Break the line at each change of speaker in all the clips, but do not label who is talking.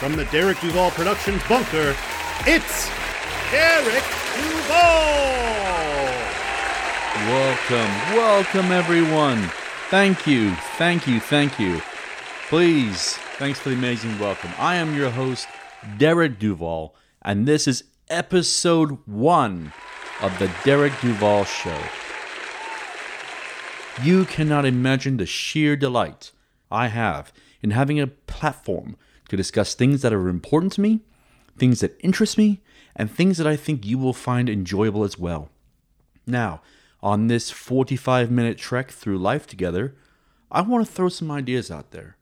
from the Derek Duval Productions bunker, it's Derek Duval!
Welcome, welcome everyone. Thank you, thank you, thank you. Please, thanks for the amazing welcome. I am your host, Derek Duval, and this is episode one of the Derek Duval Show. You cannot imagine the sheer delight I have in having a platform to discuss things that are important to me, things that interest me, and things that I think you will find enjoyable as well. Now, on this 45 minute trek through life together, I want to throw some ideas out there.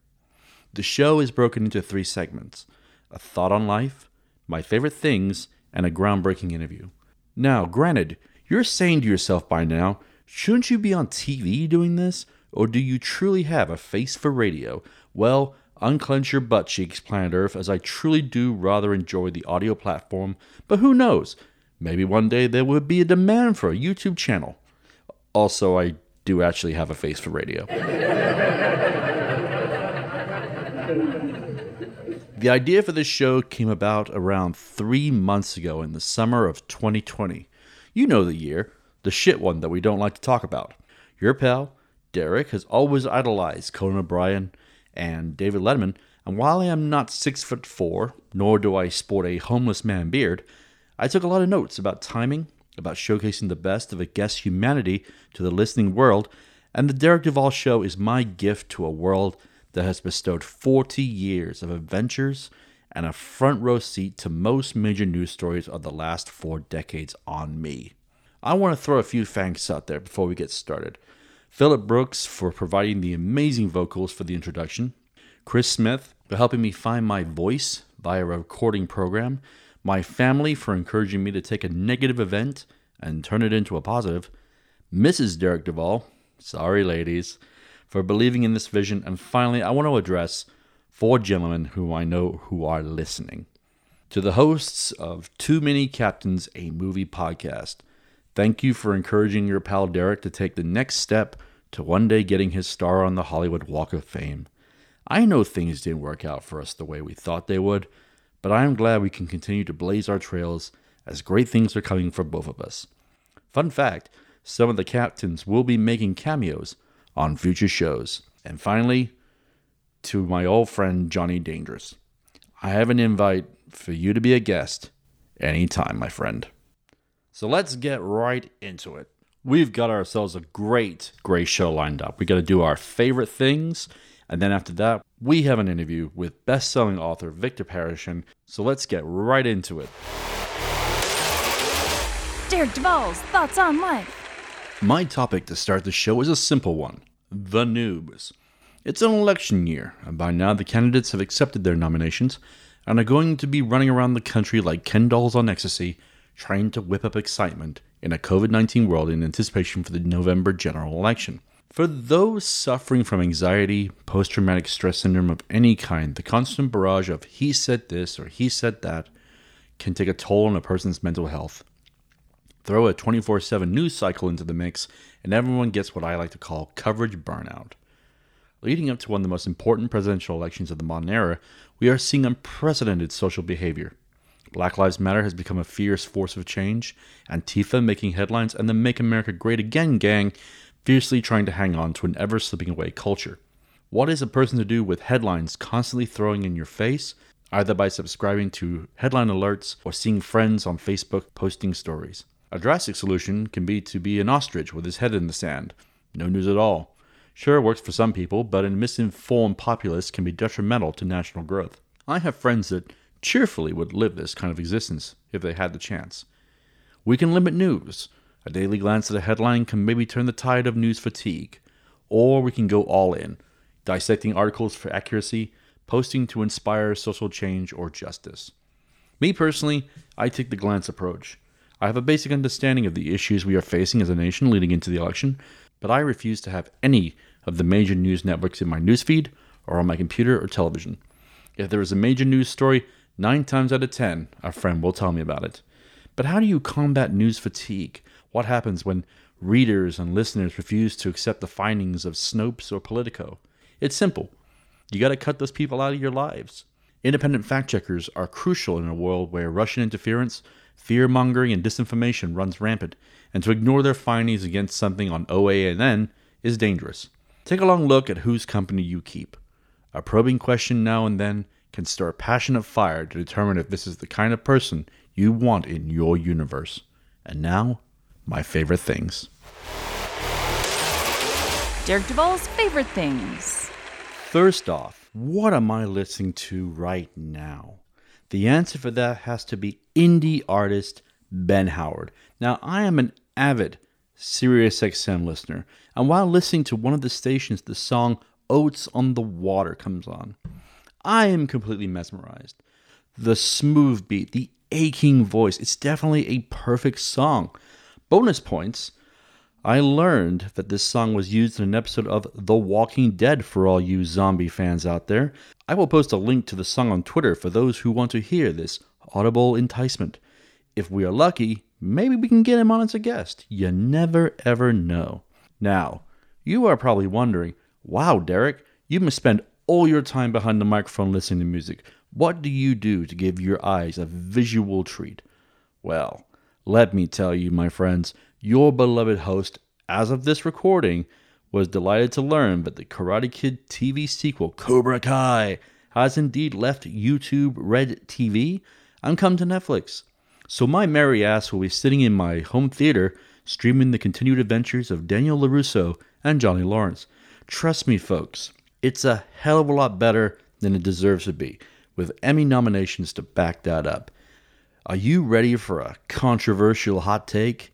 The show is broken into three segments a thought on life, my favorite things, and a groundbreaking interview. Now, granted, you're saying to yourself by now, shouldn't you be on TV doing this? Or do you truly have a face for radio? Well, unclench your butt cheeks, planet Earth, as I truly do rather enjoy the audio platform, but who knows? Maybe one day there will be a demand for a YouTube channel. Also, I do actually have a face for radio. the idea for this show came about around three months ago in the summer of 2020. You know the year, the shit one that we don't like to talk about. Your pal, Derek, has always idolized Conan O'Brien and David Letterman, and while I am not six foot four, nor do I sport a homeless man beard, I took a lot of notes about timing, about showcasing the best of a guest's humanity to the listening world, and the Derek Duval Show is my gift to a world that has bestowed 40 years of adventures and a front row seat to most major news stories of the last four decades on me. I want to throw a few thanks out there before we get started. Philip Brooks for providing the amazing vocals for the introduction, Chris Smith for helping me find my voice via a recording program, my family for encouraging me to take a negative event and turn it into a positive, Mrs. Derek Duval, sorry ladies, for believing in this vision, and finally, I want to address four gentlemen who I know who are listening. To the hosts of Too Many Captains, a movie podcast, thank you for encouraging your pal Derek to take the next step to one day getting his star on the Hollywood Walk of Fame. I know things didn't work out for us the way we thought they would, but I am glad we can continue to blaze our trails as great things are coming for both of us. Fun fact some of the captains will be making cameos on future shows. And finally, to my old friend Johnny Dangerous, I have an invite for you to be a guest anytime, my friend. So let's get right into it. We've got ourselves a great, great show lined up. We got to do our favorite things. And then after that, we have an interview with best selling author Victor Parachin. So let's get right into it.
Derek Duval's Thoughts on Life.
My topic to start the show is a simple one the noobs. It's an election year, and by now the candidates have accepted their nominations and are going to be running around the country like Ken dolls on ecstasy, trying to whip up excitement in a COVID 19 world in anticipation for the November general election. For those suffering from anxiety, post traumatic stress syndrome of any kind, the constant barrage of he said this or he said that can take a toll on a person's mental health. Throw a 24 7 news cycle into the mix, and everyone gets what I like to call coverage burnout. Leading up to one of the most important presidential elections of the modern era, we are seeing unprecedented social behavior. Black Lives Matter has become a fierce force of change, Antifa making headlines, and the Make America Great Again gang fiercely trying to hang on to an ever slipping away culture. What is a person to do with headlines constantly throwing in your face, either by subscribing to headline alerts or seeing friends on Facebook posting stories? A drastic solution can be to be an ostrich with his head in the sand. No news at all. Sure, it works for some people, but a misinformed populace can be detrimental to national growth. I have friends that cheerfully would live this kind of existence if they had the chance. We can limit news. A daily glance at a headline can maybe turn the tide of news fatigue. Or we can go all in, dissecting articles for accuracy, posting to inspire social change or justice. Me personally, I take the glance approach. I have a basic understanding of the issues we are facing as a nation leading into the election, but I refuse to have any of the major news networks in my newsfeed or on my computer or television. If there is a major news story, nine times out of ten, a friend will tell me about it. But how do you combat news fatigue? What happens when readers and listeners refuse to accept the findings of Snopes or Politico? It's simple. You got to cut those people out of your lives. Independent fact checkers are crucial in a world where Russian interference, fear mongering, and disinformation runs rampant, and to ignore their findings against something on OANN is dangerous. Take a long look at whose company you keep. A probing question now and then can stir a passionate fire to determine if this is the kind of person you want in your universe. And now, my favorite things.
Derek Duvall's favorite things.
First off, what am I listening to right now? The answer for that has to be indie artist Ben Howard. Now, I am an avid SiriusXM listener, and while listening to one of the stations, the song Oats in the Water comes on. I am completely mesmerized. The smooth beat, the aching voice, it's definitely a perfect song. Bonus points I learned that this song was used in an episode of The Walking Dead for all you zombie fans out there. I will post a link to the song on Twitter for those who want to hear this audible enticement. If we are lucky, maybe we can get him on as a guest. You never ever know. Now, you are probably wondering, wow, Derek, you must spend all your time behind the microphone listening to music. What do you do to give your eyes a visual treat? Well, let me tell you, my friends, your beloved host, as of this recording, was delighted to learn that the Karate Kid TV sequel, Cobra Kai, has indeed left YouTube Red TV and come to Netflix. So my merry ass will be sitting in my home theater streaming the continued adventures of Daniel LaRusso and Johnny Lawrence. Trust me, folks, it's a hell of a lot better than it deserves to be, with Emmy nominations to back that up. Are you ready for a controversial hot take?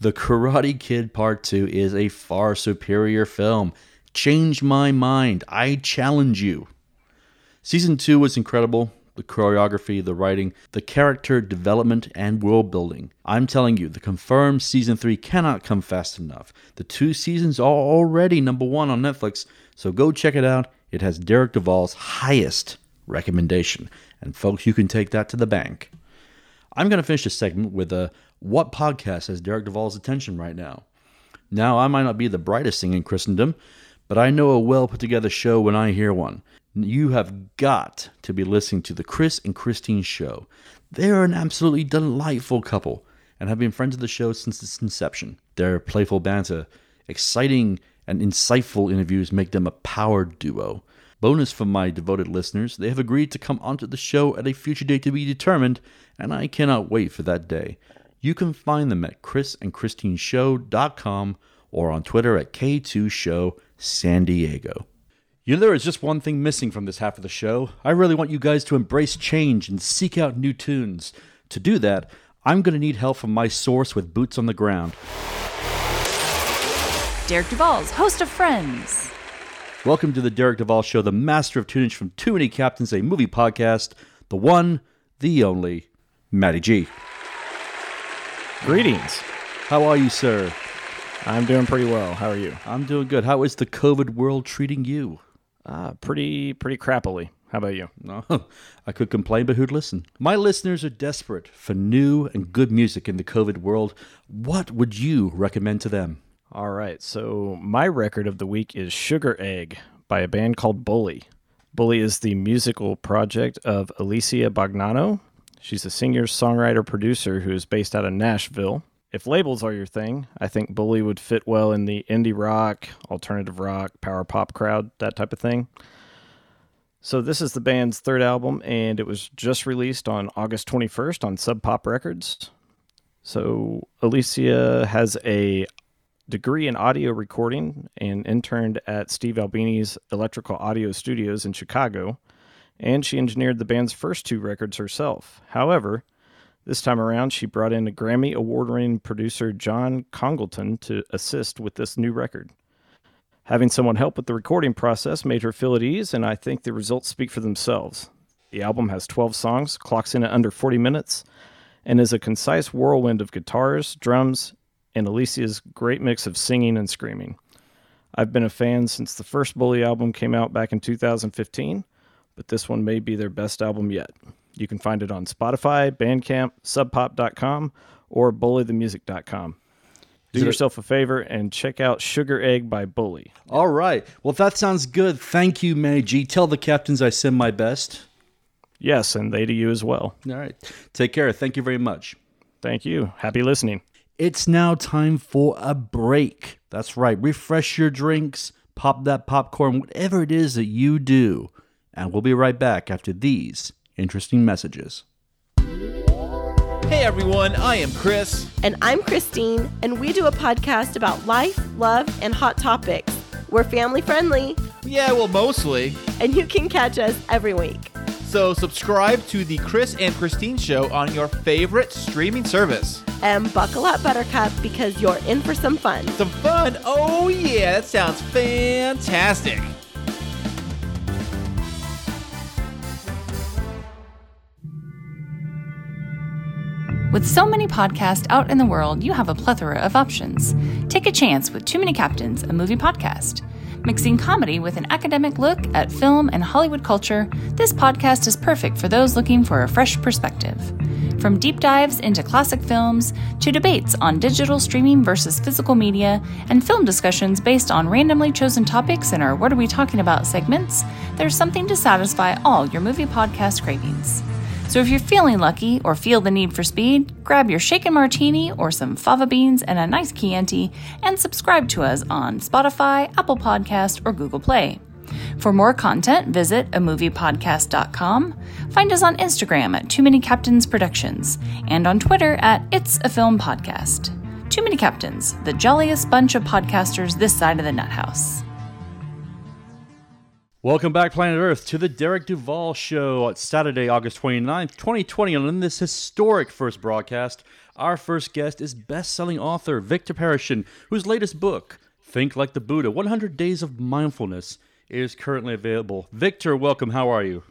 The Karate Kid Part 2 is a far superior film. Change my mind. I challenge you. Season 2 was incredible. The choreography, the writing, the character development, and world building. I'm telling you, the confirmed season 3 cannot come fast enough. The two seasons are already number one on Netflix, so go check it out. It has Derek Duvall's highest recommendation. And folks, you can take that to the bank. I'm going to finish this segment with a what podcast has Derek Duvall's attention right now? Now, I might not be the brightest thing in Christendom, but I know a well put together show when I hear one. You have got to be listening to the Chris and Christine show. They are an absolutely delightful couple and have been friends of the show since its inception. Their playful banter, exciting and insightful interviews make them a power duo. Bonus for my devoted listeners, they have agreed to come onto the show at a future date to be determined, and I cannot wait for that day. You can find them at chrisandchristineshow.com or on Twitter at K2Show San Diego. You know, there is just one thing missing from this half of the show. I really want you guys to embrace change and seek out new tunes. To do that, I'm going to need help from my source with boots on the ground.
Derek Duvall's host of Friends.
Welcome to the Derek Duvall Show, the master of tunage from Too Many Captains, a movie podcast, the one, the only, Matty G.
Greetings.
How are you, sir?
I'm doing pretty well. How are you?
I'm doing good. How is the COVID world treating you?
Uh, pretty pretty crappily. How about you?
No, I could complain, but who'd listen? My listeners are desperate for new and good music in the COVID world. What would you recommend to them?
All right. So my record of the week is Sugar Egg by a band called Bully. Bully is the musical project of Alicia Bognanno. She's a singer, songwriter, producer who is based out of Nashville. If labels are your thing, I think Bully would fit well in the indie rock, alternative rock, power pop crowd, that type of thing. So this is the band's third album, and it was just released on August 21st on Sub Pop Records. So Alicia has a degree in audio recording and interned at Steve Albini's Electrical Audio Studios in Chicago, and she engineered the band's first two records herself. However, this time around, she brought in a Grammy award winning producer John Congleton to assist with this new record. Having someone help with the recording process made her feel at ease, and I think the results speak for themselves. The album has 12 songs, clocks in at under 40 minutes, and is a concise whirlwind of guitars, drums, and Alicia's great mix of singing and screaming. I've been a fan since the first Bully album came out back in 2015, but this one may be their best album yet. You can find it on Spotify, Bandcamp, subpop.com, or bullythemusic.com. Do yourself a favor and check out Sugar Egg by Bully.
All right. Well, if that sounds good. Thank you, Manny G. Tell the captains I send my best.
Yes, and they to you as well.
All right. Take care. Thank you very much.
Thank you. Happy listening.
It's now time for a break. That's right. Refresh your drinks, pop that popcorn, whatever it is that you do. And we'll be right back after these interesting messages.
Hey everyone, I am Chris.
And I'm Christine, and we do a podcast about life, love, and hot topics. We're family friendly,
Yeah, well, mostly.
and you can catch us every week.
So subscribe to the Chris and Christine Show on your favorite streaming service.
And buckle up, Buttercup, because you're in for some fun.
Some fun? Oh yeah, that sounds fantastic.
With so many podcasts out in the world, you have a plethora of options. Take a chance with Too Many Captains, a movie podcast. Mixing comedy with an academic look at film and Hollywood culture, this podcast is perfect for those looking for a fresh perspective. From deep dives into classic films to debates on digital streaming versus physical media and film discussions based on randomly chosen topics in our What Are We Talking About segments, there's something to satisfy all your movie podcast cravings. So if you're feeling lucky or feel the need for speed, grab your shaken martini or some fava beans and a nice Chianti and subscribe to us on Spotify, Apple Podcast, or Google Play. For more content, visit amoviepodcast.com. Find us on Instagram at Too Many Captains Productions and on Twitter at It's a Film Podcast. Too Many Captains, the jolliest bunch of podcasters this side of the nut house.
Welcome back, Planet Earth, to the Derek Duval Show. It's Saturday, August 29th, 2020. And in this historic first broadcast, our first guest is best selling author Victor Parachin, whose latest book, Think Like the Buddha 100 Days of Mindfulness, is currently available. Victor, welcome. How are you?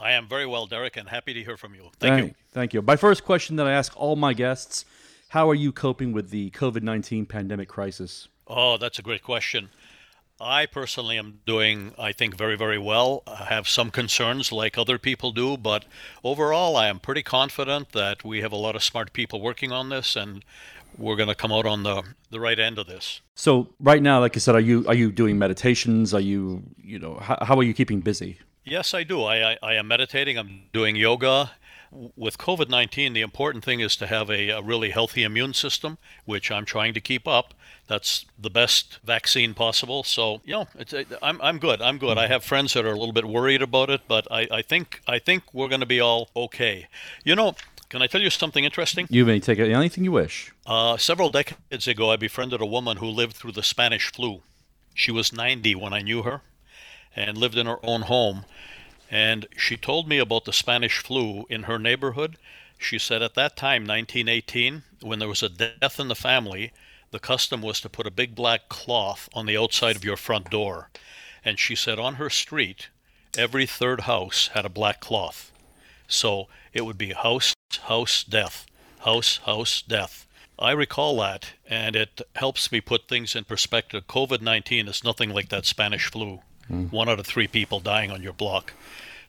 I am very well, Derek, and happy to hear from you. Thank, you.
Thank you. My first question that I ask all my guests How are you coping with the COVID 19 pandemic crisis?
Oh, that's a great question. I personally am doing, I think, very, very well. I have some concerns like other people do, but overall, I am pretty confident that we have a lot of smart people working on this and we're going to come out on the, the right end of this.
So, right now, like I said, are you are you doing meditations? Are you, you know, how, how are you keeping busy?
Yes, I do. I, I, I am meditating, I'm doing yoga. With COVID 19, the important thing is to have a, a really healthy immune system, which I'm trying to keep up. That's the best vaccine possible. So, you know, it's, I'm, I'm good. I'm good. I have friends that are a little bit worried about it, but I, I think I think we're going to be all okay. You know, can I tell you something interesting?
You may take anything you wish.
Uh, several decades ago, I befriended a woman who lived through the Spanish flu. She was 90 when I knew her and lived in her own home. And she told me about the Spanish flu in her neighborhood. She said at that time, 1918, when there was a death in the family, the custom was to put a big black cloth on the outside of your front door. And she said on her street, every third house had a black cloth. So it would be house, house, death, house, house, death. I recall that, and it helps me put things in perspective. COVID 19 is nothing like that Spanish flu. Mm. One out of three people dying on your block.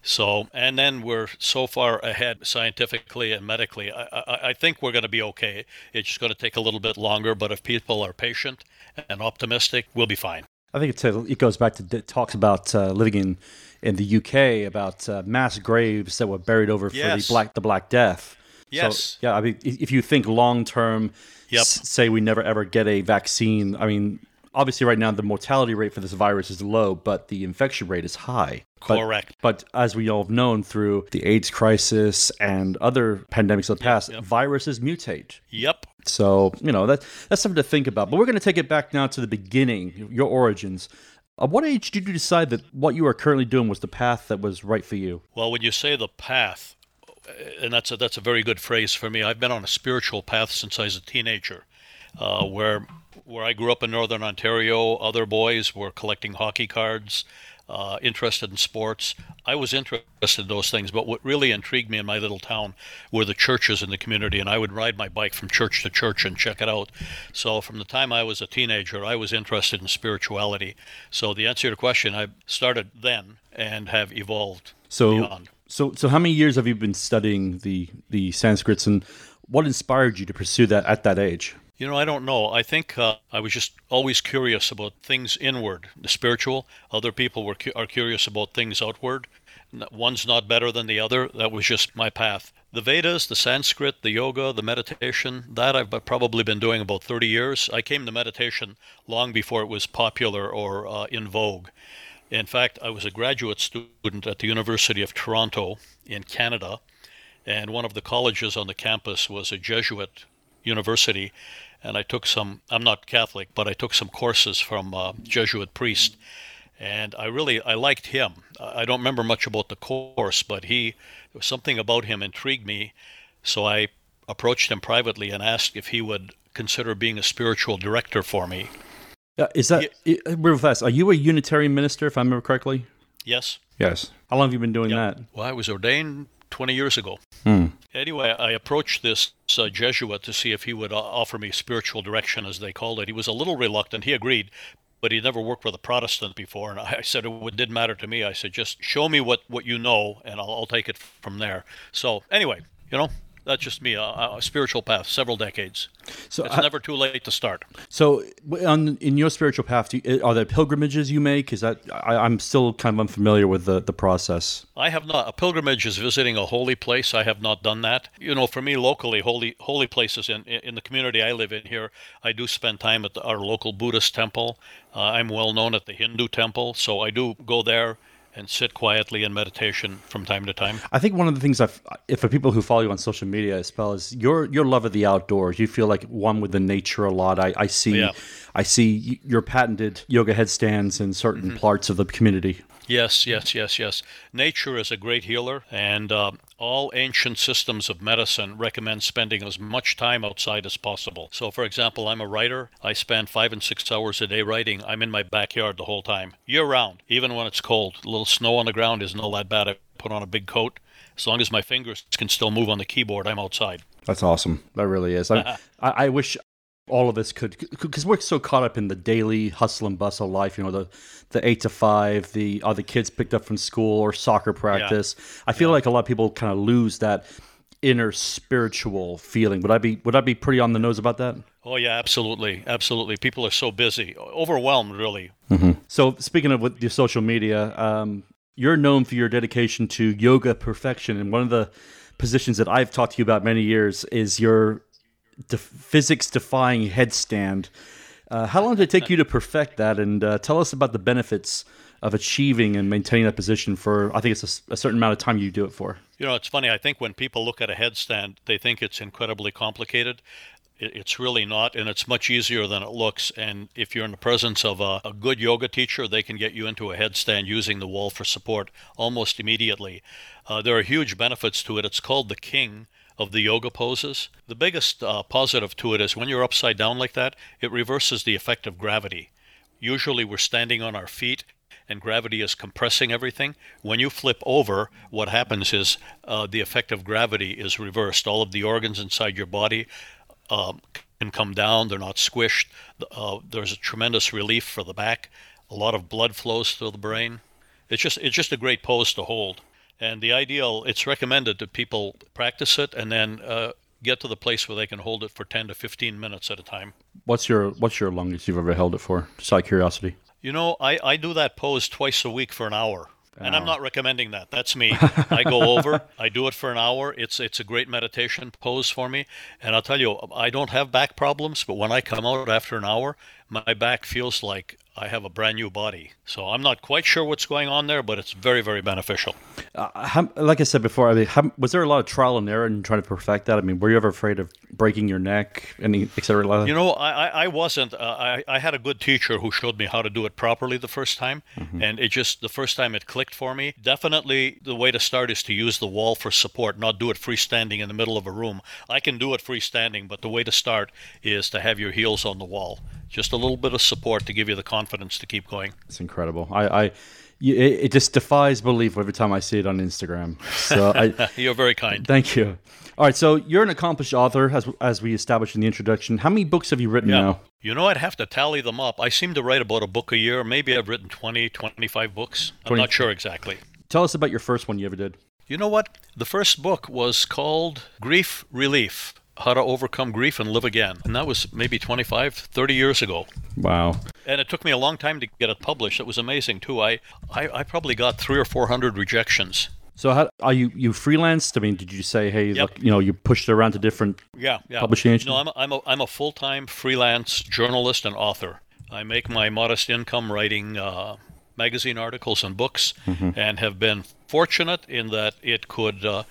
So, and then we're so far ahead scientifically and medically. I, I, I think we're going to be okay. It's just going to take a little bit longer, but if people are patient and optimistic, we'll be fine.
I think it's a, it goes back to it talks about uh, living in in the UK about uh, mass graves that were buried over for
Yes.
the black the Black Death.
Yes.
So, yeah, I mean, if you think long term,
Yep.
s- say we never ever get a vaccine. I mean, obviously, right now the mortality rate for this virus is low, but the infection rate is high. But-
Correct.
But, as we all have known through the AIDS crisis and other pandemics of the past,
yep.
viruses mutate.
Yep.
So you know that that's something to think about. But we're going to take it back now to the beginning, your origins. At what age did you decide that what you are currently doing was the path that was right for you?
Well, when you say the path, and that's a, that's a very good phrase for me. I've been on a spiritual path since I was a teenager, uh, where where I grew up in northern Ontario. Other boys were collecting hockey cards. uh, interested in sports. I was interested in those things, but what really intrigued me in my little town were the churches in the community, and I would ride my bike from church to church and check it out. So from the time I was a teenager, I was interested in spirituality. So the answer to your question, I started then and have evolved
So,
beyond.
so, so, how many years have you been studying the the Sanskrits, and what inspired you to pursue that at that age?
You know, I don't know. I think uh, I was just always curious about things inward, the spiritual. Other people were cu- are curious about things outward. One's not better than the other. That was just my path. The Vedas, the Sanskrit, the yoga, the meditation, that I've probably been doing about 30 years. I came to meditation long before it was popular or uh, in vogue. In fact, I was a graduate student at the University of Toronto in Canada, and one of the colleges on the campus was a Jesuit university, and I took some. I'm not Catholic, but I took some courses from a Jesuit priest, and I really I liked him. I don't remember much about the course, but he there was something about him intrigued me, so I approached him privately and asked if he would consider being a spiritual director for me.
Uh, is that i- real fast? Are you a Unitarian minister, if I remember correctly?
Yes.
Yes. How long have you been doing that?
Well, I was ordained 20 years ago. Anyway, I approached this uh, Jesuit to see if he would uh, offer me spiritual direction, as they called it. He was a little reluctant. He agreed, but he'd never worked with a Protestant before. And I said it didn't matter to me. I said, just show me what, what you know, and I'll, I'll take it from there. So, anyway, you know, that's just me, a, a spiritual path, several decades.
So,
It's
I-
never too late to start.
so on in your spiritual path, do you, are there pilgrimages you make? Is that I, I'm still kind of unfamiliar with the the process.
I have not. A pilgrimage is visiting a holy place. I have not done that. You know, for me locally, holy holy places in in the community I live in here, I do spend time at the, our local Buddhist temple. Uh, I'm well known at the Hindu temple, so I do go there and sit quietly in meditation from time to time.
I think one of the things I've, if for people who follow you on social media as well is your your love of the outdoors. You feel like one with the nature a lot. I, I see,
Yeah.
I see your patented yoga headstands in certain
Mm-hmm.
parts of the community.
Yes, yes, yes, yes. Nature is a great healer, and uh, all ancient systems of medicine recommend spending as much time outside as possible. So, for example, I'm a writer. I spend five and six hours a day writing. I'm in my backyard the whole time, year round, even when it's cold. A little snow on the ground isn't all that bad. I put on a big coat. As long as my fingers can still move on the keyboard, I'm outside.
That's awesome. That really is. I, I, I wish all of us could, because we're so caught up in the daily hustle and bustle life. You know, the the eight to five, the are the kids picked up from school or soccer practice. I feel like a lot of people kind of lose that inner spiritual feeling. Would I be would I be pretty on the nose about that?
Oh, yeah, absolutely. Absolutely. People are so busy, overwhelmed, really.
So speaking of with your social media, um, you're known for your dedication to yoga perfection, and one of the positions that I've talked to you about many years is your de- physics-defying headstand. Uh, how long did it take you to perfect that? And uh, tell us about the benefits of achieving and maintaining that position for. I think it's a certain amount of time you do it for.
You know, it's funny. I think when people look at a headstand, they think it's incredibly complicated. It- It's really not, and it's much easier than it looks. And if you're in the presence of a, a good yoga teacher, they can get you into a headstand using the wall for support almost immediately. Uh, there are huge benefits to it. It's called the king of the yoga poses. The biggest uh, positive to it is when you're upside down like that, it reverses the effect of gravity. Usually we're standing on our feet and gravity is compressing everything. When you flip over, what happens is uh, the effect of gravity is reversed. All of the organs inside your body um, can come down, they're not squished. Uh, there's a tremendous relief for the back. A lot of blood flows through the brain. It's just it's just a great pose to hold. And the ideal, it's recommended that people practice it and then uh, get to the place where they can hold it for 10 to 15 minutes at a time.
What's your What's your longest you've ever held it for? Just out of curiosity.
You know, I, I do that pose twice a week for an hour. And I'm not recommending that. That's me. I go over, I do it for an hour. It's it's a great meditation pose for me. And I'll tell you, I don't have back problems, but when I come out after an hour, my back feels like I have a brand new body. So I'm not quite sure what's going on there, but it's very, very beneficial.
Uh, how, like I said before, I mean, how, was there a lot of trial and error in trying to perfect that? I mean, were you ever afraid of breaking your neck, any et cetera?
You know, I, I, wasn't. Uh, I, I had a good teacher who showed me how to do it properly the first time. And it just, the first time it clicked for me. Definitely the way to start is to use the wall for support, not do it freestanding in the middle of a room. I can do it freestanding, but the way to start is to have your heels on the wall. Just a little bit of support to give you the confidence to keep going.
It's incredible. I, I it, it just defies belief every time I see it on Instagram. So I,
You're very kind.
thank you. All right, so you're an accomplished author, as as we established in the introduction. How many books have you written now?
You know, I'd have to tally them up. I seem to write about a book a year. Maybe I've written 20, 25 books. I'm
20.
not sure exactly.
Tell us about your first one you ever did.
You know what? The first book was called Grief Relief How to Overcome Grief and Live Again. And that was maybe 25, 30 years ago.
Wow.
And it took me a long time to get it published. It was amazing, too. I, I, I probably got three or 400 rejections.
So how are you? You freelanced? I mean, did you say, hey,
Yep.
look, you know, you pushed it around to different?
Yeah, yeah.
Publishing agent?
No, I'm a, I'm a, I'm a full time freelance journalist and author. I make my modest income writing uh, magazine articles and books, and have been fortunate in that it could uh,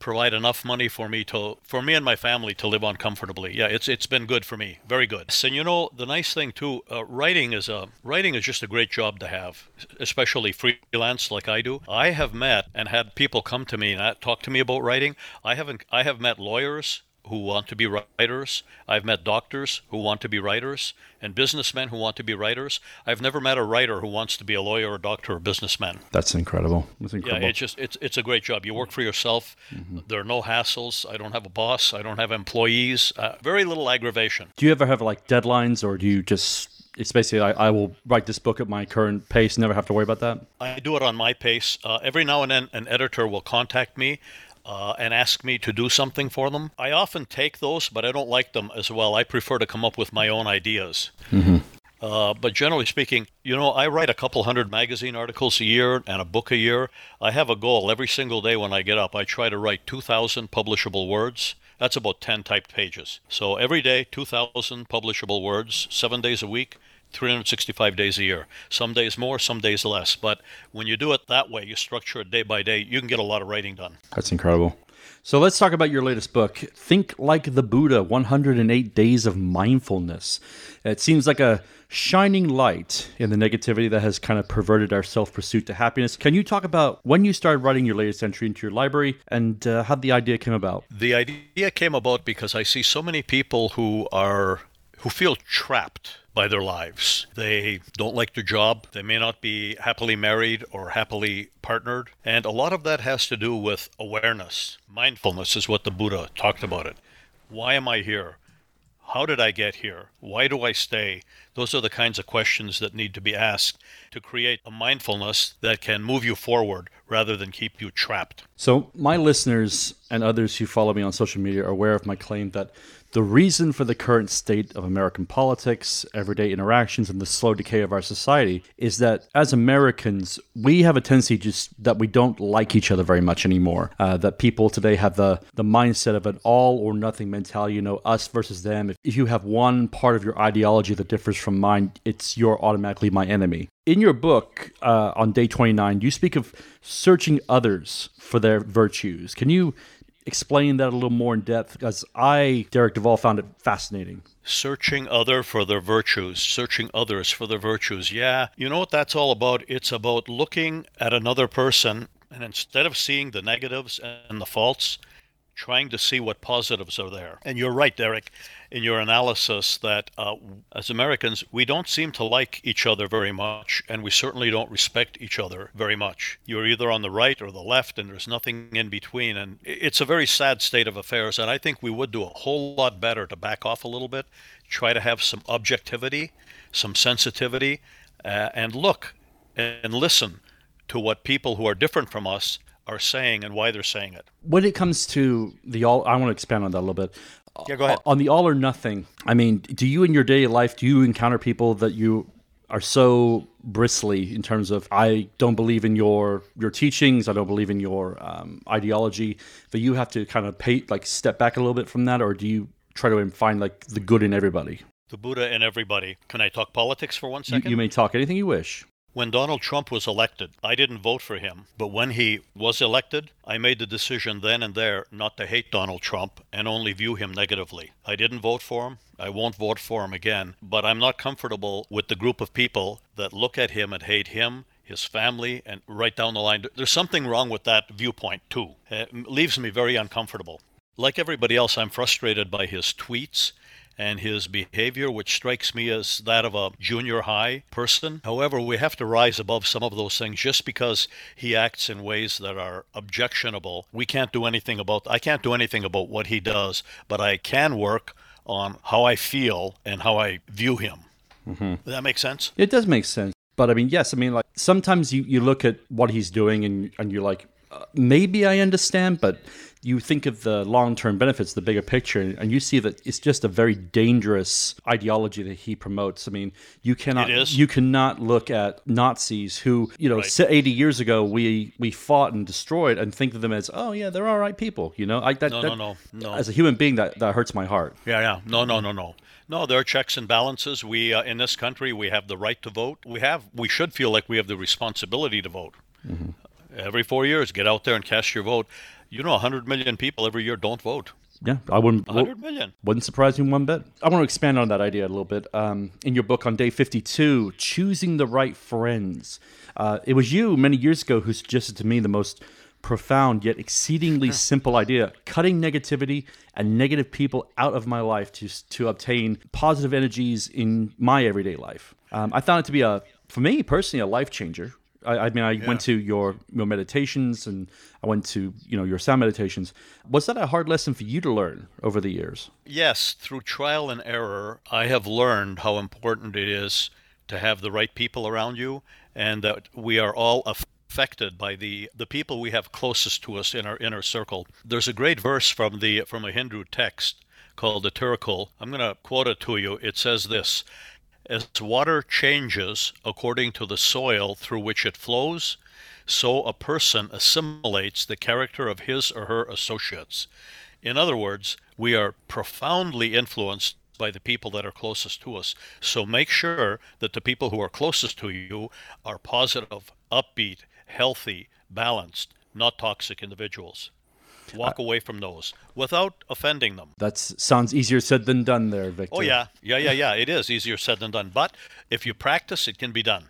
provide enough money for me to for me and my family to live on comfortably. Yeah, it's it's been good for me, very good. And you know, the nice thing too, uh, writing is a writing is just a great job to have, especially freelance like I do. I have met and had people come to me and uh, talk to me about writing. I haven't I have met lawyers who want to be writers. I've met doctors who want to be writers and businessmen who want to be writers. I've never met a writer who wants to be a lawyer or doctor or businessman.
That's incredible. That's
Yeah, it's just it's it's a great job. You work for yourself. There are no hassles. I don't have a boss. I don't have employees. Uh, very little aggravation.
do you ever have like deadlines, or do you just? It's basically I, I will write this book at my current pace, never have to worry about that.
I do it on my pace. Uh, every now and then, an editor will contact me. Uh, and ask me to do something for them. I often take those, but I don't like them as well. I prefer to come up with my own ideas. Uh, but generally speaking, you know, I write a couple hundred magazine articles a year and a book a year. I have a goal every single day when I get up. I try to write 2,000 publishable words. That's about 10 typed pages. So every day, 2,000 publishable words, seven days a week, 365 days a year. Some days more, some days less. But when you do it that way, you structure it day by day, you can get a lot of writing done.
That's incredible. So let's talk about your latest book, Think Like the Buddha 108 Days of Mindfulness. It seems like a shining light in the negativity that has kind of perverted our self pursuit to happiness. Can you talk about when you started writing your latest entry into your library and uh, how the idea came about?
The idea came about because I see so many people who are who feel trapped by their lives. They don't like their job. They may not be happily married or happily partnered, and a lot of that has to do with awareness. Mindfulness is what the Buddha talked about it. Why am I here? How did I get here? Why do I stay? Those are the kinds of questions that need to be asked to create a mindfulness that can move you forward rather than keep you trapped.
So, my listeners and others who follow me on social media are aware of my claim that the reason for the current state of American politics, everyday interactions, and the slow decay of our society is that as Americans, we have a tendency just that we don't like each other very much anymore. Uh, that people today have the, the mindset of an all or nothing mentality, you know, us versus them. If, if you have one part of your ideology that differs from mine, it's you're automatically my enemy. In your book uh, on day 29, you speak of searching others for their virtues. Can you explain that a little more in depth? Because I, Derek Duvall, found it fascinating.
Searching other for their virtues, searching others for their virtues. Yeah, you know what that's all about? It's about looking at another person and instead of seeing the negatives and the faults, trying to see what positives are there. And you're right, Derek, in your analysis that uh, as Americans, we don't seem to like each other very much, and we certainly don't respect each other very much. You're either on the right or the left, and there's nothing in between. And it's a very sad state of affairs, and I think we would do a whole lot better to back off a little bit, try to have some objectivity, some sensitivity, uh, and look and listen to what people who are different from us are saying and why they're saying it.
When it comes to the all, I want to expand on that a little bit.
Yeah, go ahead.
On the all or nothing, I mean, do you in your daily life, do you encounter people that you are so bristly in terms of I don't believe in your your teachings, I don't believe in your um, ideology, that you have to kind of pay like step back a little bit from that, or do you try to find like the good in everybody?
The Buddha in everybody. Can I talk politics for one
You, you may talk anything you wish.
When Donald Trump was elected, I didn't vote for him. But when he was elected, I made the decision then and there not to hate Donald Trump and only view him negatively. I didn't vote for him. I won't vote for him again. But I'm not comfortable with the group of people that look at him and hate him, his family, and right down the line. There's something wrong with that viewpoint, too. It leaves me very uncomfortable. Like everybody else, I'm frustrated by his tweets and his behavior, which strikes me as that of a junior high person. However, we have to rise above some of those things just because he acts in ways that are objectionable. We can't do anything about I can't do anything about what he does, but I can work on how I feel and how I view him. Does that make sense?
It does make sense. But I mean, yes, I mean, like sometimes you, you look at what he's doing and, and you're like, uh, maybe I understand, but you think of the long term benefits, the bigger picture, and you see that it's just a very dangerous ideology that he promotes. I mean, you cannot you cannot look at Nazis who, you know,
Right.
80 years ago we we fought and destroyed and think of them as, oh yeah, they're all right people. You know, I, that,
No,
that,
no, no, no.
As a human being, that, that hurts my heart.
Yeah, yeah. No, no, no, no. No, there are checks and balances. We uh, in this country we have the right to vote. We have we should feel like we have the responsibility to vote. Every 4 years get out there and cast your vote. You know 100 million people every year don't vote.
Yeah, I wouldn't.
100 million.
Wouldn't surprise me one bit. I want to expand on that idea a little bit. Um, in your book on day 52, Choosing the Right Friends, uh, it was you many years ago who suggested to me the most profound yet exceedingly simple idea cutting negativity and negative people out of my life to, to obtain positive energies in my everyday life. Um, I found it to be a, for me personally, a life changer. I, I mean, I went to your your meditations and I went to you know your sound meditations. Was that a hard lesson for you to learn over the years?
Yes, through trial and error, I have learned how important it is to have the right people around you and that we are all affected by the the people we have closest to us in our inner circle. There's a great verse from the from a Hindu text called the Tirukural. I'm going to quote it to you. It says this: As water changes according to the soil through which it flows, so a person assimilates the character of his or her associates. In other words, we are profoundly influenced by the people that are closest to us. So make sure that the people who are closest to you are positive, upbeat, healthy, balanced, not toxic individuals. Walk away from those without offending them.
That sounds easier said than done, there, Victor.
Oh, yeah. Yeah, yeah, yeah. It is easier said than done. But if you practice, it can be done.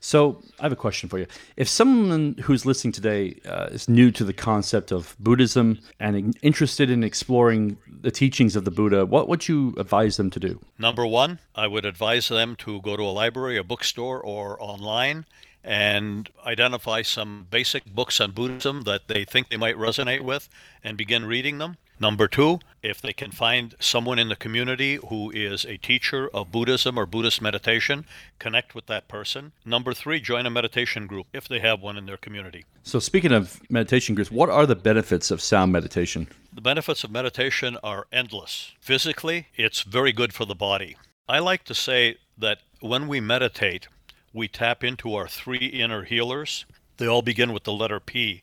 So I have a question for you. If someone who's listening today uh, is new to the concept of Buddhism and interested in exploring the teachings of the Buddha, what would you advise them to do?
Number one, I would advise them to go to a library, a bookstore, or online and identify some basic books on Buddhism that they think they might resonate with and begin reading them. Number two, if they can find someone in the community who is a teacher of Buddhism or Buddhist meditation, connect with that person. Number three, join a meditation group if they have one in their community.
So, speaking of meditation groups, what are the benefits of sound meditation?
The benefits of meditation are endless. Physically, it's very good for the body. I like to say that when we meditate, we tap into our three inner healers. They all begin with the letter P.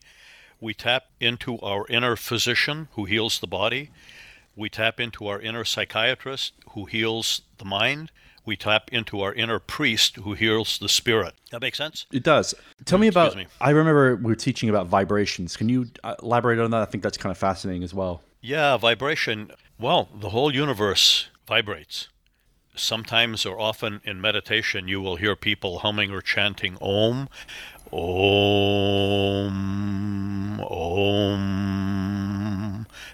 We tap into our inner physician who heals the body. We tap into our inner psychiatrist who heals the mind. We tap into our inner priest who heals the spirit. That makes sense?
It does. Tell me about.
me.
I remember we were teaching about vibrations. Can you uh, elaborate on that? I think that's kind of fascinating as well.
Yeah, vibration. Well, the whole universe vibrates. Sometimes or often in meditation, you will hear people humming or chanting Om, Om, Om.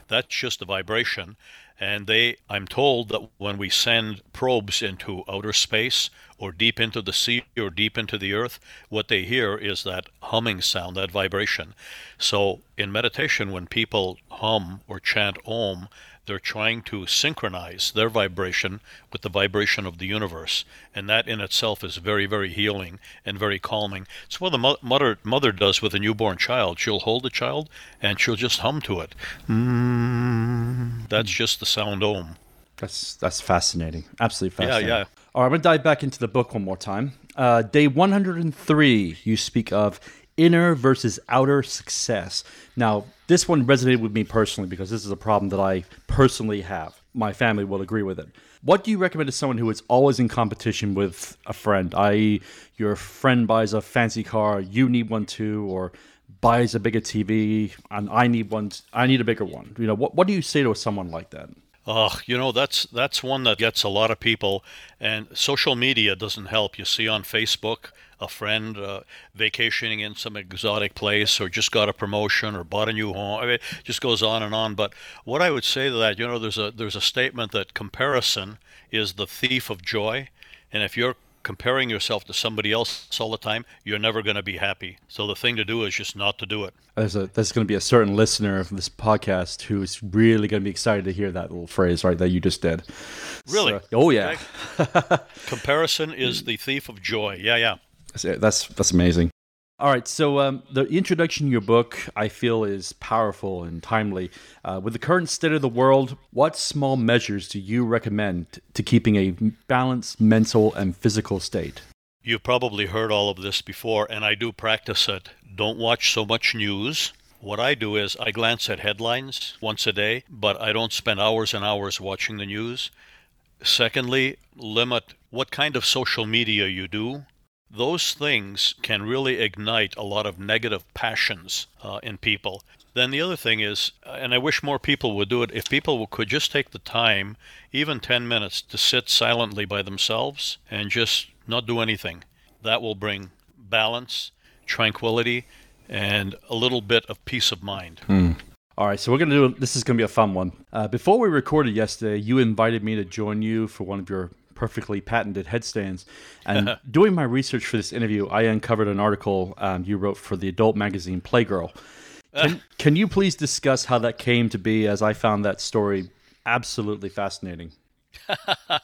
That's just a vibration. And they, I'm told that when we send probes into outer space or deep into the sea or deep into the earth, what they hear is that humming sound, that vibration. So in meditation, when people hum or chant Om, they're trying to synchronize their vibration with the vibration of the universe. And that in itself is very, very healing and very calming. It's what the mother, mother does with a newborn child. She'll hold the child and she'll just hum to it. Mm, that's just the sound Om.
That's that's fascinating. Absolutely
Yeah,
fascinating.
yeah.
All right, I'm gonna dive back into the book one more time. Uh, day 103, you speak of inner versus outer success. Now, this one resonated with me personally because this is a problem that I personally have. My family will agree with it. What do you recommend to someone who is always in competition with a friend, i.e., your friend buys a fancy car, you need one too, or buys a bigger TV, and I need one. I need a bigger one. You know, what what do you say to someone like that?
Oh, you know that's that's one that gets a lot of people, and social media doesn't help. You see on Facebook a friend uh, vacationing in some exotic place, or just got a promotion, or bought a new home. I mean, it just goes on and on. But what I would say to that, you know, there's a there's a statement that comparison is the thief of joy, and if you're comparing yourself to somebody else all the time, you're never going to be happy. So the thing to do is just not to do it.
There's a there's going to be a certain listener of this podcast who's really going to be excited to hear that little phrase right that you just did.
Really?
So- oh yeah,
Comparison is the thief of joy. Yeah, yeah.
that's, that's amazing. All right, so um, the introduction to your book, I feel, is powerful and timely. Uh, with the current state of the world, what small measures do you recommend to keeping a balanced mental and physical state?
You've probably heard all of this before, and I do practice it. Don't watch so much news. What I do is I glance at headlines once a day, but I don't spend hours and hours watching the news. Secondly, limit what kind of social media you do. Those things can really ignite a lot of negative passions uh, in people. Then the other thing is, and I wish more people would do it, if people could just take the time, even 10 minutes, to sit silently by themselves and just not do anything. That will bring balance, tranquility, and a little bit of peace of mind.
All right, so we're gonna do. This is gonna be a fun one. Uh, before we recorded yesterday, you invited me to join you for one of your perfectly patented headstands. And doing my research for this interview, I uncovered an article um, you wrote for the adult magazine Playgirl. Can, can you please discuss how that came to be? As I found that story absolutely fascinating.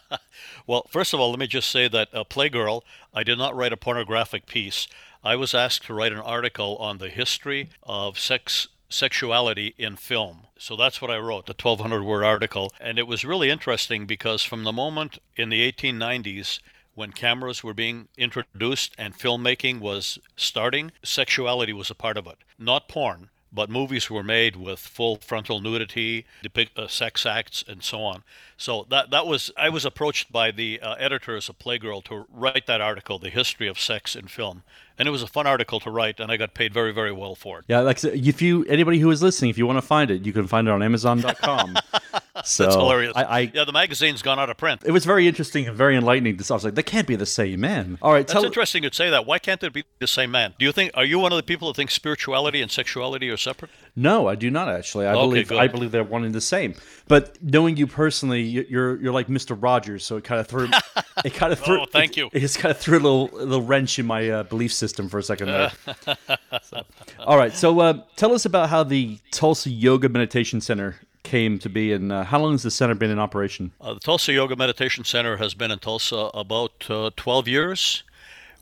Well, first of all, let me just say that uh, Playgirl, I did not write a pornographic piece. I was asked to write an article on the history of sex sexuality in film. So that's what I wrote, the 1200 word article. And it was really interesting because from the moment in the 1890s when cameras were being introduced and filmmaking was starting, sexuality was a part of it. Not porn, but movies were made with full frontal nudity, depict uh, sex acts, and so on. So that that was I was approached by the uh, editors of Playgirl to write that article, "The History of Sex in Film," and it was a fun article to write, and I got paid very very well for it.
Yeah, like if you anybody who is listening, if you want to find it, you can find it on Amazon.com. so
That's hilarious.
I, I
yeah, the magazine's gone out of print.
it was very interesting and very enlightening. This I was like, they can't be the same man. All right,
That's interesting you'd say that. Why can't it be the same man? Do you think? Are you one of the people that think spirituality and sexuality are separate?
No, I do not actually. I
Okay,
believe
good.
I believe they're one and the same. But knowing you personally, you- you're you're like Mister Rogers, so it kind of threw it kind of threw.
Oh, thank
it,
you.
It just kind of threw a little a little wrench in my uh, belief system for a second there. So- all right, so uh, tell us about how the Tulsa Yoga Meditation Center came to be, and uh, how long has the center been in operation?
Uh, the Tulsa Yoga Meditation Center has been in Tulsa about uh, 12 years.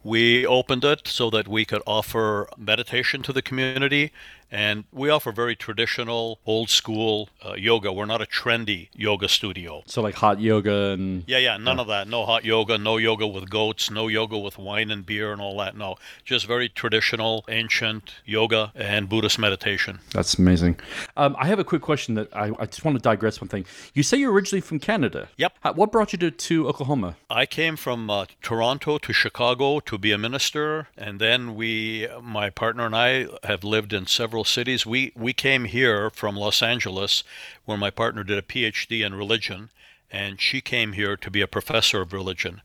We opened it so that we could offer meditation to the community, and we offer very traditional, old school uh, yoga. We're not a trendy yoga studio.
So like hot yoga and
Yeah, yeah, none of that. No hot yoga, no yoga with goats, no yoga with wine and beer and all that. No, just very traditional, ancient yoga and Buddhist meditation.
That's amazing. Um, I have a quick question that I, I just want to digress one thing. You say you're originally from Canada.
Yep.
How- What brought you to, to Oklahoma?
I came from uh, Toronto to Chicago to be a minister, and then we, my partner and I, have lived in several cities. We we came here from Los Angeles, where my partner did a PhD in religion, and she came here to be a professor of religion.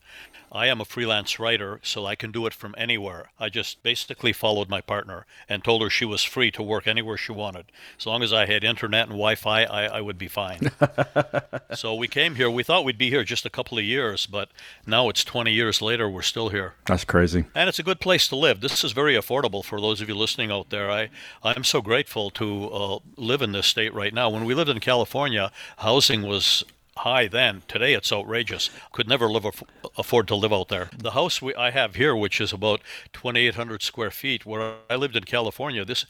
I am a freelance writer, so I can do it from anywhere. I just basically followed my partner and told her she was free to work anywhere she wanted. As long as I had internet and Wi Fi, I, I would be fine. so we came here. We thought we'd be here just a couple of years, but now it's 20 years later, we're still here.
That's crazy.
And it's a good place to live. This is very affordable for those of you listening out there. I, I'm so grateful to uh, live in this state right now. When we lived in California, housing was high then. Today it's outrageous. Could never live aff- afford to live out there. The house we, I have here, which is about 2,800 square feet, where I lived in California, this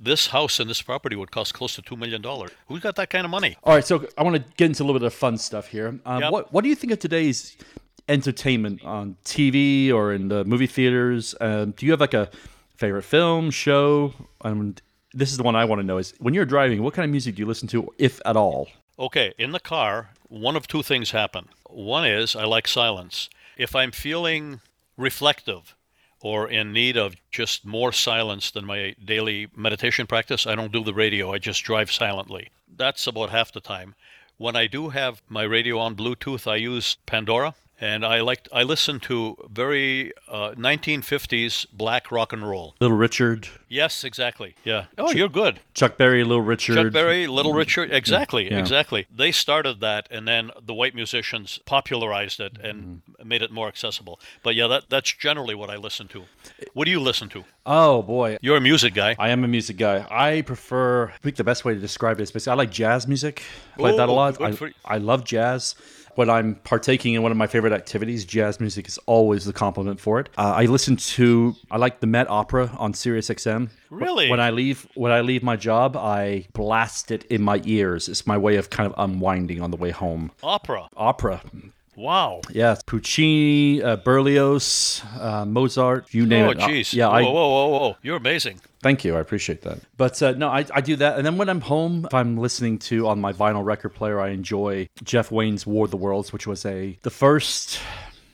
this house and this property would cost close to two million dollars. Who's got that kind of money?
All right, so I want to get into a little bit of fun stuff here. Um,
Yep.
What What do you think of today's entertainment on TV or in the movie theaters? Um, do you have like a favorite film, show? Um, this is the one I want to know: is when you're driving, what kind of music do you listen to, if at all?
Okay, in the car, one of two things happen. One is I like silence. If I'm feeling reflective or in need of just more silence than my daily meditation practice, I don't do the radio. I just drive silently. That's about half the time. when I do have my radio on Bluetooth, I use Pandora. And I like I listen to very uh, 1950s black rock and roll.
Little Richard,
Yes, exactly. Yeah. Oh, you're good.
Chuck Berry, Little Richard.
Chuck Berry, Little Richard, exactly,
Yeah.
exactly. They started that, and then the white musicians popularized it and made it more accessible. But yeah, that that's generally what I listen to. What do you listen to?
Oh boy,
You're a music guy.
I am a music guy. I prefer. I think the best way to describe it is basically I like jazz music. I play that a lot. I. I love jazz. When I'm partaking in one of my favorite activities, jazz music is always the complement for it. Uh, I listen to. I like the Met Opera on Sirius XM.
Really?
When I leave, when I leave my job, I blast it in my ears. It's my way of kind of unwinding on the way home.
Opera.
Opera,
Wow.
yeah, Puccini, uh, Berlioz, uh, Mozart, you name
Oh,
it. Uh,
jeez.
yeah,
Whoa,
I,
whoa, whoa, whoa. You're amazing.
Thank you. I appreciate that. But uh, no, I, I do that. And then when I'm home, if I'm listening to on my vinyl record player, I enjoy Jeff Wayne's War of the Worlds, which was a the first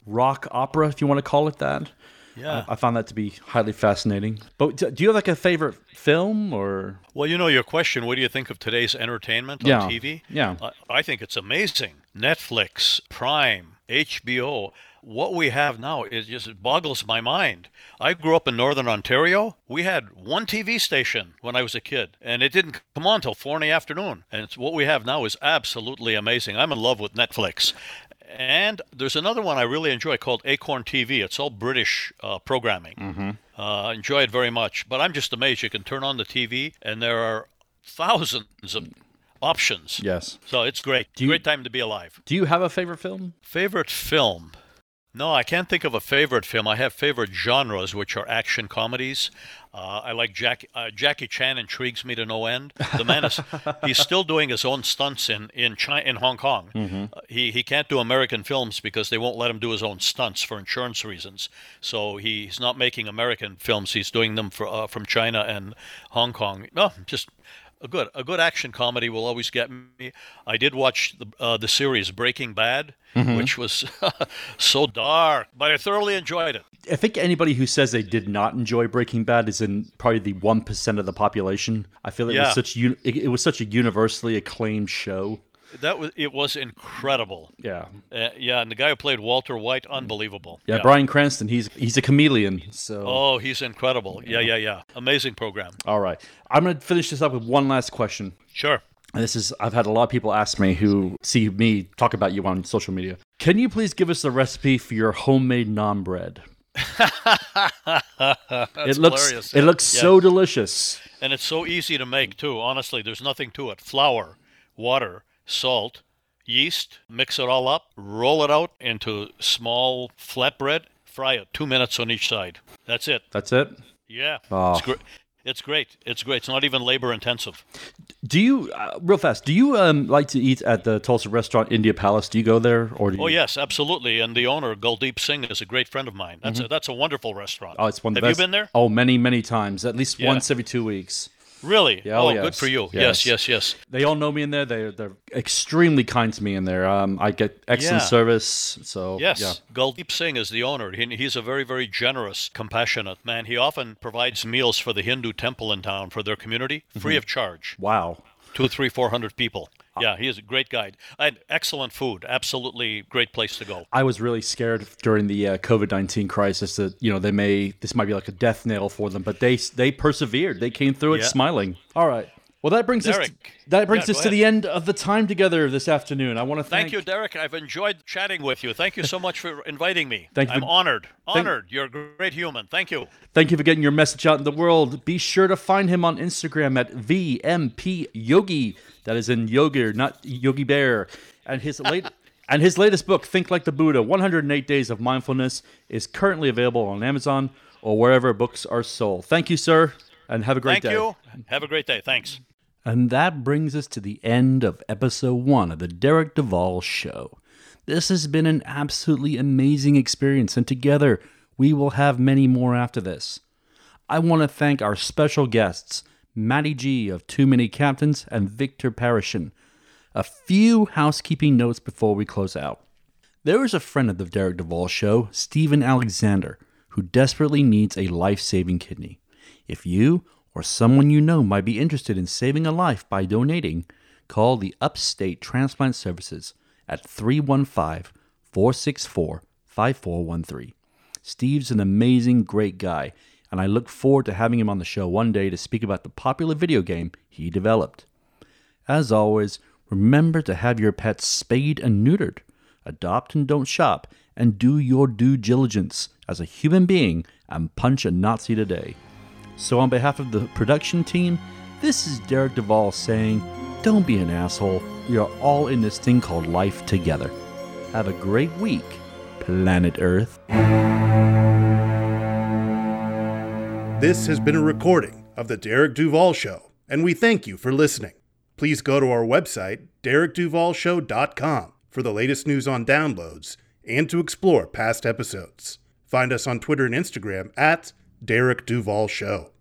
rock opera, if you want to call it that.
Yeah.
I found that to be highly fascinating. But do you have like a favorite film or?
Well, you know your question. What do you think of today's entertainment on
Yeah,
TV?
yeah.
I, I think it's amazing. Netflix, Prime, HBO. What we have now is just it boggles my mind. I grew up in Northern Ontario. We had one TV station when I was a kid, and it didn't come on till four in the afternoon. And it's, what we have now is absolutely amazing. I'm in love with Netflix. And there's another one I really enjoy called Acorn TV. It's all British uh, programming. Mm-hmm. Uh, I enjoy it very much. But I'm just amazed. You can turn on the TV, and there are thousands of options.
Yes.
So it's great.
you-
great time to be alive.
Do you have a favorite film?
Favorite film? No, I can't think of a favorite film. I have favorite genres, which are action comedies. Uh, I like Jack, uh, Jackie Chan. Intrigues me to no end. The man is he's still doing his own stunts in in China, in Hong Kong. Uh, he he can't do American films because they won't let him do his own stunts for insurance reasons. So he's not making American films. He's doing them for uh, from China and Hong Kong. No, just a good a good action comedy will always get me. I did watch the uh, the series Breaking Bad, which was so dark, but I thoroughly enjoyed it.
I think anybody who says they did not enjoy Breaking Bad is in probably the one percent of the population. I feel it
Yeah.
was such un- it, it was such a universally acclaimed show.
That was it was incredible.
Yeah,
Uh, yeah, and the guy who played Walter White, unbelievable.
yeah. Bryan Cranston, he's he's a chameleon. So
Oh, he's incredible. Yeah, yeah, yeah. Amazing program.
all right, I'm gonna finish this up with one last question.
Sure.
And this is I've had a lot of people ask me who see me talk about you on social media. Can you please give us the recipe for your homemade naan bread? it looks
hilarious.
it looks so delicious.
And it's so easy to make too. Honestly, there's nothing to it. Flour, water, salt, yeast, mix it all up, roll it out into small flatbread, fry it 2 minutes on each side. That's it.
That's it.
Yeah.
Oh.
It's great. It's great. It's great. It's not even labor intensive.
Do you uh, real fast? Do you um, like to eat at the Tulsa restaurant India Palace? Do you go there or do you?
Oh yes, absolutely. And the owner, Guldeep Singh, is a great friend of mine. That's a, that's a wonderful restaurant.
Mm-hmm. Oh, it's one. Of
Have
best.
you been there?
Oh, many many times. At least
Yeah.
once every two weeks.
Really?
Yeah,
oh,
oh,
good for you.
Yes.
Yes, yes, yes.
They all know me in there. They they're extremely kind to me in there. Um, I get excellent
Yeah.
service. So
Yes,
yeah.
Guldeep Singh is the owner. He, he's a very, very generous, compassionate man. He often provides meals for the Hindu temple in town for their community, free of charge.
Wow.
Two, three, four hundred people. Yeah, he is a great guide. Had excellent food. Absolutely great place to go.
I was really scared during the uh, COVID nineteen crisis that you know they may this might be like a death nail for them, but they they persevered. They came through it
Yeah.
smiling. All right. Well, that brings us
Derek.
that brings
Yeah,
us to
ahead.
the end of the time together this afternoon. I want to thank,
Thank you, Derek. I've enjoyed chatting with you. Thank you so much for inviting me.
Thank you
I'm
for-
honored. Honored. You're a great human. Thank you.
Thank you for getting your message out in the world. Be sure to find him on Instagram at VMP Yogi. That is in Yogi, not Yogi Bear. And his late and his latest book, Think Like the Buddha: 108 Days of Mindfulness, is currently available on Amazon or wherever books are sold. Thank you, sir, and have a great
Thank
day.
Thank you. Have a great day. Thanks.
And that brings us to the end of episode one of the Derek Duvall Show. This has been an absolutely amazing experience, and together we will have many more after this. I want to thank our special guests, Matty G of Too Many Captains and Victor Parachin. A few housekeeping notes before we close out. There is a friend of the Derek Duvall Show, Stephen Alexander, who desperately needs a life saving kidney. If you or someone you know might be interested in saving a life by donating, call the Upstate Transplant Services at 315 464 5413. Steve's an amazing, great guy, and I look forward to having him on the show one day to speak about the popular video game he developed. As always, remember to have your pets spayed and neutered, adopt and don't shop, and do your due diligence as a human being and punch a Nazi today. So, on behalf of the production team, this is Derek Duvall saying, Don't be an asshole. We are all in this thing called life together. Have a great week, planet Earth.
This has been a recording of The Derek Duval Show, and we thank you for listening. Please go to our website, derekduvalshow.com, for the latest news on downloads and to explore past episodes. Find us on Twitter and Instagram at Derek Duval Show.